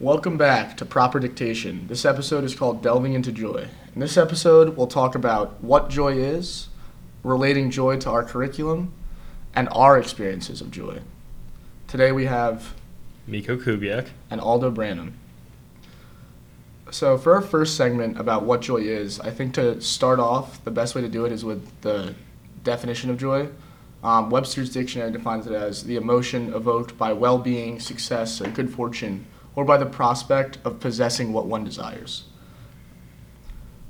Welcome back to Proper Dictation. This episode is called Delving into Joy. In this episode, we'll talk about what joy is, relating joy to our curriculum, and our experiences of joy. Today we have Miko Kubiak. and Aldo Branham. So, for our first segment about what joy is, I think to start off, the best way to do it is with the definition of joy. Um, Webster's dictionary defines it as the emotion evoked by well being, success, or good fortune, or by the prospect of possessing what one desires.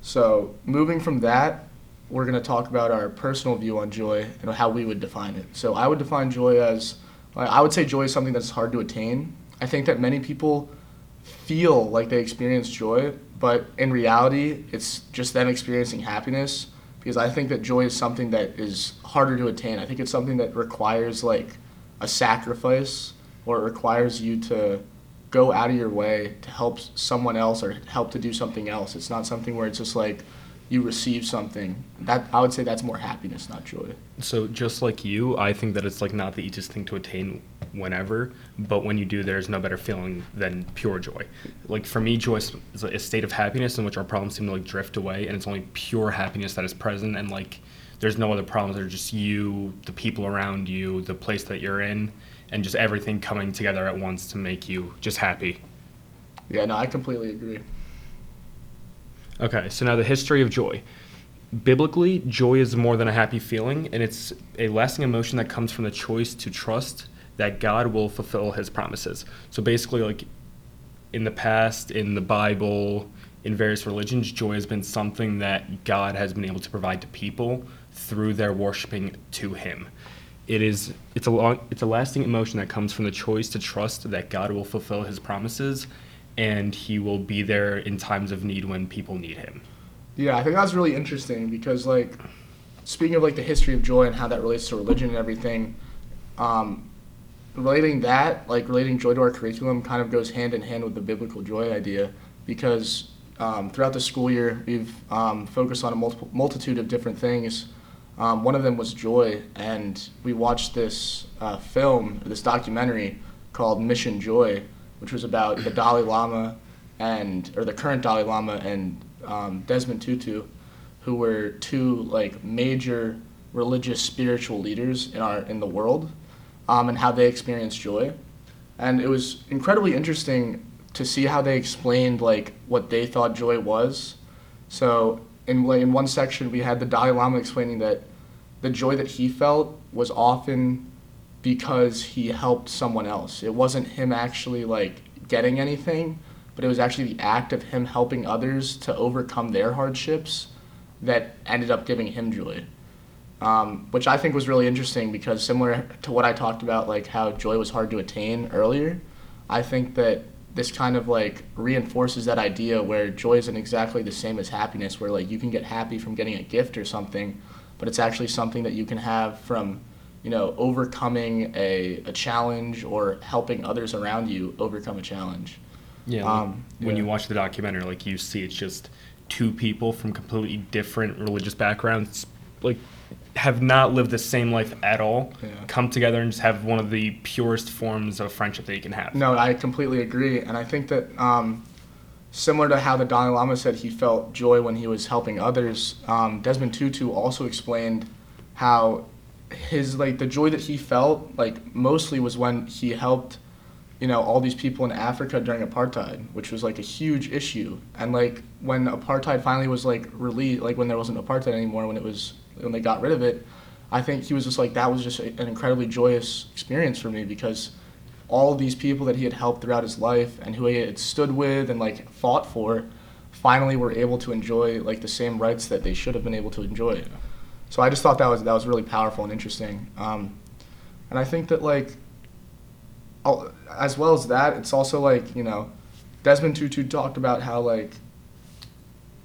So, moving from that, we're going to talk about our personal view on joy and how we would define it. So, I would define joy as I would say joy is something that's hard to attain. I think that many people feel like they experience joy, but in reality, it's just them experiencing happiness. Because I think that joy is something that is harder to attain. I think it's something that requires like a sacrifice, or it requires you to go out of your way to help someone else or help to do something else. It's not something where it's just like you receive something. That I would say that's more happiness, not joy. So just like you, I think that it's like not the easiest thing to attain whenever, but when you do, there's no better feeling than pure joy. Like for me, joy is a state of happiness in which our problems seem to like drift away, and it's only pure happiness that is present, and like there's no other problems. They're just you, the people around you, the place that you're in, and just everything coming together at once to make you just happy. Yeah, no, I completely agree. Okay, so now the history of joy. Biblically, joy is more than a happy feeling, and it's a lasting emotion that comes from the choice to trust that God will fulfill his promises. So basically, like in the past, in the Bible, in various religions, joy has been something that God has been able to provide to people through their worshiping to him. It is it's a long it's a lasting emotion that comes from the choice to trust that God will fulfill his promises and he will be there in times of need when people need him. Yeah, I think that's really interesting because like speaking of like the history of joy and how that relates to religion and everything, um, relating that like relating joy to our curriculum kind of goes hand in hand with the biblical joy idea because um, throughout the school year we've um, focused on a multiple, multitude of different things. Um, one of them was joy, and we watched this uh, film, this documentary called Mission Joy, which was about the Dalai Lama and or the current Dalai Lama and um, Desmond Tutu, who were two like major religious spiritual leaders in our in the world, um, and how they experienced joy, and it was incredibly interesting to see how they explained like what they thought joy was. So in in one section we had the Dalai Lama explaining that the joy that he felt was often because he helped someone else. It wasn't him actually like getting anything, but it was actually the act of him helping others to overcome their hardships that ended up giving him joy. Um, which I think was really interesting because similar to what I talked about, like how joy was hard to attain earlier, I think that this kind of like reinforces that idea where joy isn't exactly the same as happiness, where like you can get happy from getting a gift or something, but it's actually something that you can have from you know overcoming a, a challenge or helping others around you overcome a challenge yeah um, when yeah. you watch the documentary like you see it's just two people from completely different religious backgrounds like have not lived the same life at all yeah. come together and just have one of the purest forms of friendship that you can have no i completely agree and i think that um, similar to how the Dalai Lama said he felt joy when he was helping others, um, Desmond Tutu also explained how his like the joy that he felt like mostly was when he helped you know all these people in Africa during apartheid, which was like a huge issue. And like when apartheid finally was like released, like when there wasn't apartheid anymore, when it was when they got rid of it, I think he was just like that was just a, an incredibly joyous experience for me because all these people that he had helped throughout his life and who he had stood with and like fought for finally were able to enjoy like the same rights that they should have been able to enjoy. So I just thought that was that was really powerful and interesting. Um, and I think that like as well as that, it's also like you know, Desmond Tutu talked about how like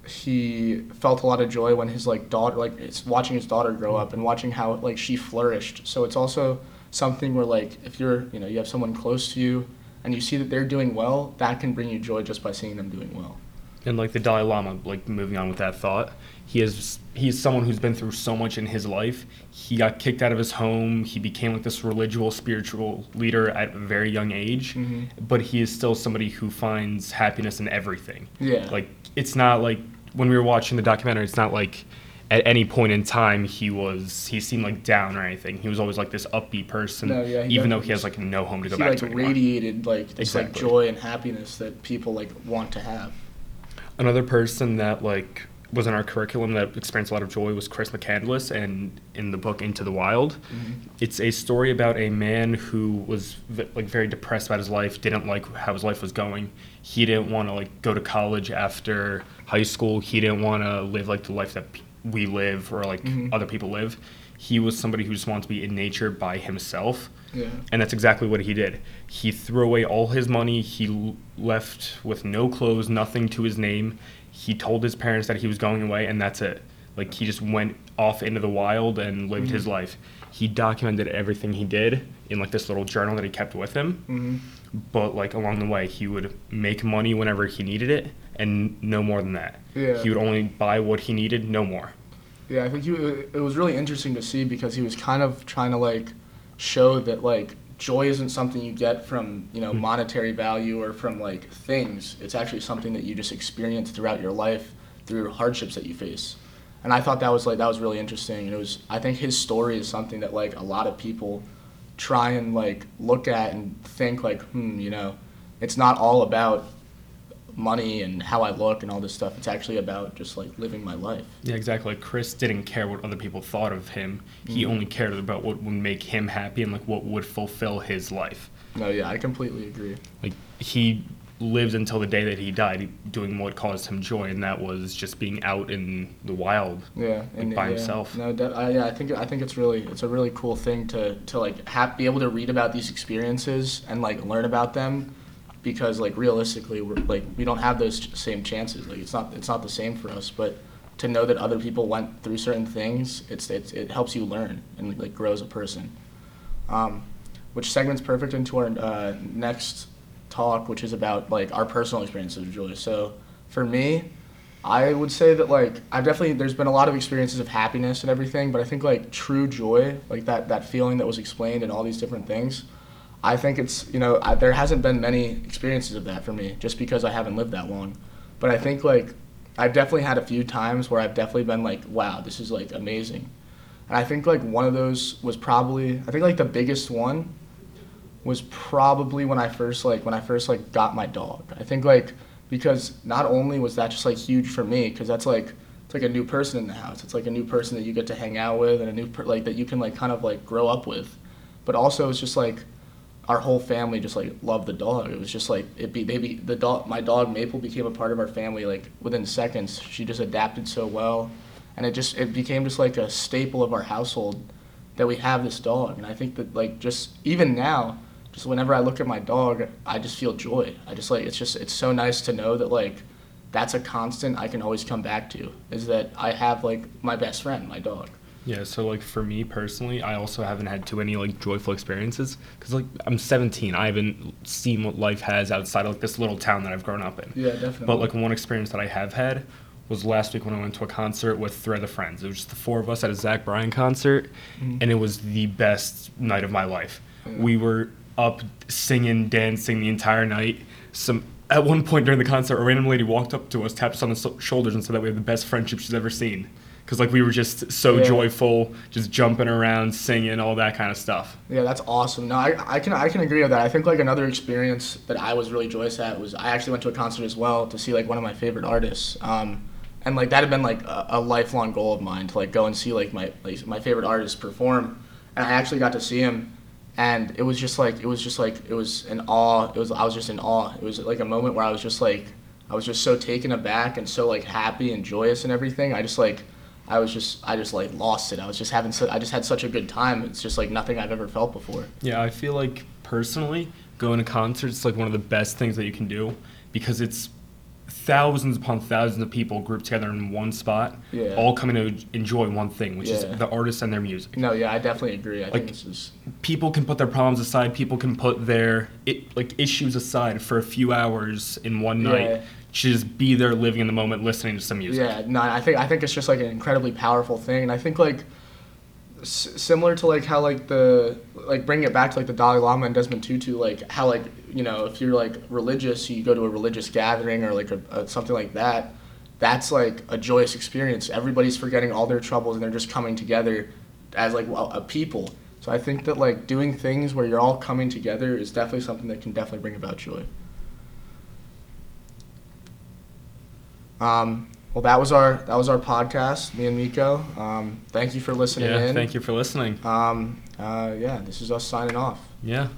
he felt a lot of joy when his like daughter like it's watching his daughter grow up and watching how like she flourished. So it's also something where like if you're you know you have someone close to you and you see that they're doing well, that can bring you joy just by seeing them doing well. and like the Dalai Lama, like moving on with that thought, he is he's someone who's been through so much in his life. He got kicked out of his home. He became like this religious, spiritual leader at a very young age, Mhm. but he is still somebody who finds happiness in everything. Yeah. Like it's not like when we were watching the documentary, it's not like at any point in time he was he seemed like down or anything. He was always like this upbeat person, No, yeah, even though he has like no home to go he back like to anymore. radiated like this Exactly. like joy and happiness that people like want to have. Another person that like was in our curriculum that experienced a lot of joy was Chris McCandless, and in the book Into the Wild, mm-hmm. it's a story about a man who was v- like very depressed about his life, didn't like how his life was going. He didn't want to like go to college after high school. He didn't want to live like the life that we live or like Mhm. other people live. He was somebody who just wanted to be in nature by himself. Yeah. And that's exactly what he did. He threw away all his money. He l- left with no clothes, nothing to his name. He told his parents that he was going away, and that's it. Like, he just went off into the wild and lived his life. He documented everything he did in, like, this little journal that he kept with him. hmm But, like, along the way, he would make money whenever he needed it, and no more than that. Yeah. He would only buy what he needed, no more. Yeah, I think he, it was really interesting to see because he was kind of trying to like show that like joy isn't something you get from you know monetary value or from like things. It's actually something that you just experience throughout your life through hardships that you face. And I thought that was like that was really interesting. And it was I think his story is something that like a lot of people try and like look at and think like hmm you know it's not all about money and how I look and all this stuff. It's actually about just like living my life. Yeah, exactly. Like Chris didn't care what other people thought of him. He Mhm. only cared about what would make him happy and like what would fulfill his life. No, yeah, I completely agree. Like he lived until the day that he died doing what caused him joy, and that was just being out in the wild. Yeah, Like, by yeah, himself. No, that, I, yeah, I think I think it's really it's a really cool thing to to like have, be able to read about these experiences and like learn about them, because like realistically we're like we don't have those same chances. Like it's not it's not the same for us, but to know that other people went through certain things, it's, it's it helps you learn and like grow as a person. Um, which segments perfect into our uh, next talk, which is about like our personal experiences of joy. So for me, I would say that like I've definitely there's been a lot of experiences of happiness and everything, but I think like true joy, like that that feeling that was explained and all these different things, I think it's you know I, there hasn't been many experiences of that for me just because I haven't lived that long, but I think like I've definitely had a few times where I've definitely been like wow this is like amazing, and I think like one of those was probably I think like the biggest one was probably when I first like when I first like got my dog. I think like because not only was that just like huge for me because that's like it's like a new person in the house. It's like a new person that you get to hang out with and a new per- like that you can like kind of like grow up with. But also it's just like our whole family just like loved the dog. It was just like it be they be the dog my dog Maple became a part of our family like within seconds. She just adapted so well and it just it became just like a staple of our household that we have this dog. And I think that like just even now, just whenever I look at my dog, I just feel joy. I just like it's just it's so nice to know that like that's a constant I can always come back to. Is that I have like my best friend, my dog. Yeah, so like for me personally, I also haven't had too many like joyful experiences because like I'm 17. I haven't seen what life has outside of like this little town that I've grown up in. Yeah, definitely. But like one experience that I have had was last week when I went to a concert with three other friends. It was just the four of us at a Zach Bryan concert, Mhm. and it was the best night of my life. Yeah. We were up singing, dancing the entire night. Some at one point during the concert, a random lady walked up to us, tapped us on the so- shoulders, and said that we have the best friendship she's ever seen. Because like we were just so Yeah. joyful, just jumping around, singing, all that kind of stuff. Yeah, that's awesome. No, I, I can I can agree with that. I think like another experience that I was really joyous at was I actually went to a concert as well to see like one of my favorite artists. Um, and like that had been like a, a lifelong goal of mine to like go and see like my like my favorite artist perform. And I actually got to see him, and it was just like it was just like it was an awe. It was I was just in awe. It was like a moment where I was just like I was just so taken aback and so like happy and joyous and everything. I just like I was just I just like lost it. I was just having so, I just had such a good time. It's just like nothing I've ever felt before. Yeah, I feel like personally going to concerts is like one of the best things that you can do because it's thousands upon thousands of people grouped together in one spot, Yeah. all coming to enjoy one thing, which Yeah. is the artists and their music. No, yeah, I definitely agree. I Like- think this is People can put their problems aside. People can put their it, like issues aside for a few hours in one night. Yeah. To just be there, living in the moment, listening to some music. Yeah, no, I think I think it's just like an incredibly powerful thing, and I think like s- similar to like how like the like bringing it back to like the Dalai Lama and Desmond Tutu, like how like you know if you're like religious, you go to a religious gathering or like a, a something like that. That's like a joyous experience. Everybody's forgetting all their troubles and they're just coming together as like a, a people. So I think that like doing things where you're all coming together is definitely something that can definitely bring about joy. Um, well, that was our that was our podcast, me and Miko. Um, thank you for listening Yeah, in. thank you for listening. Um, uh, yeah, this is us signing off. Yeah.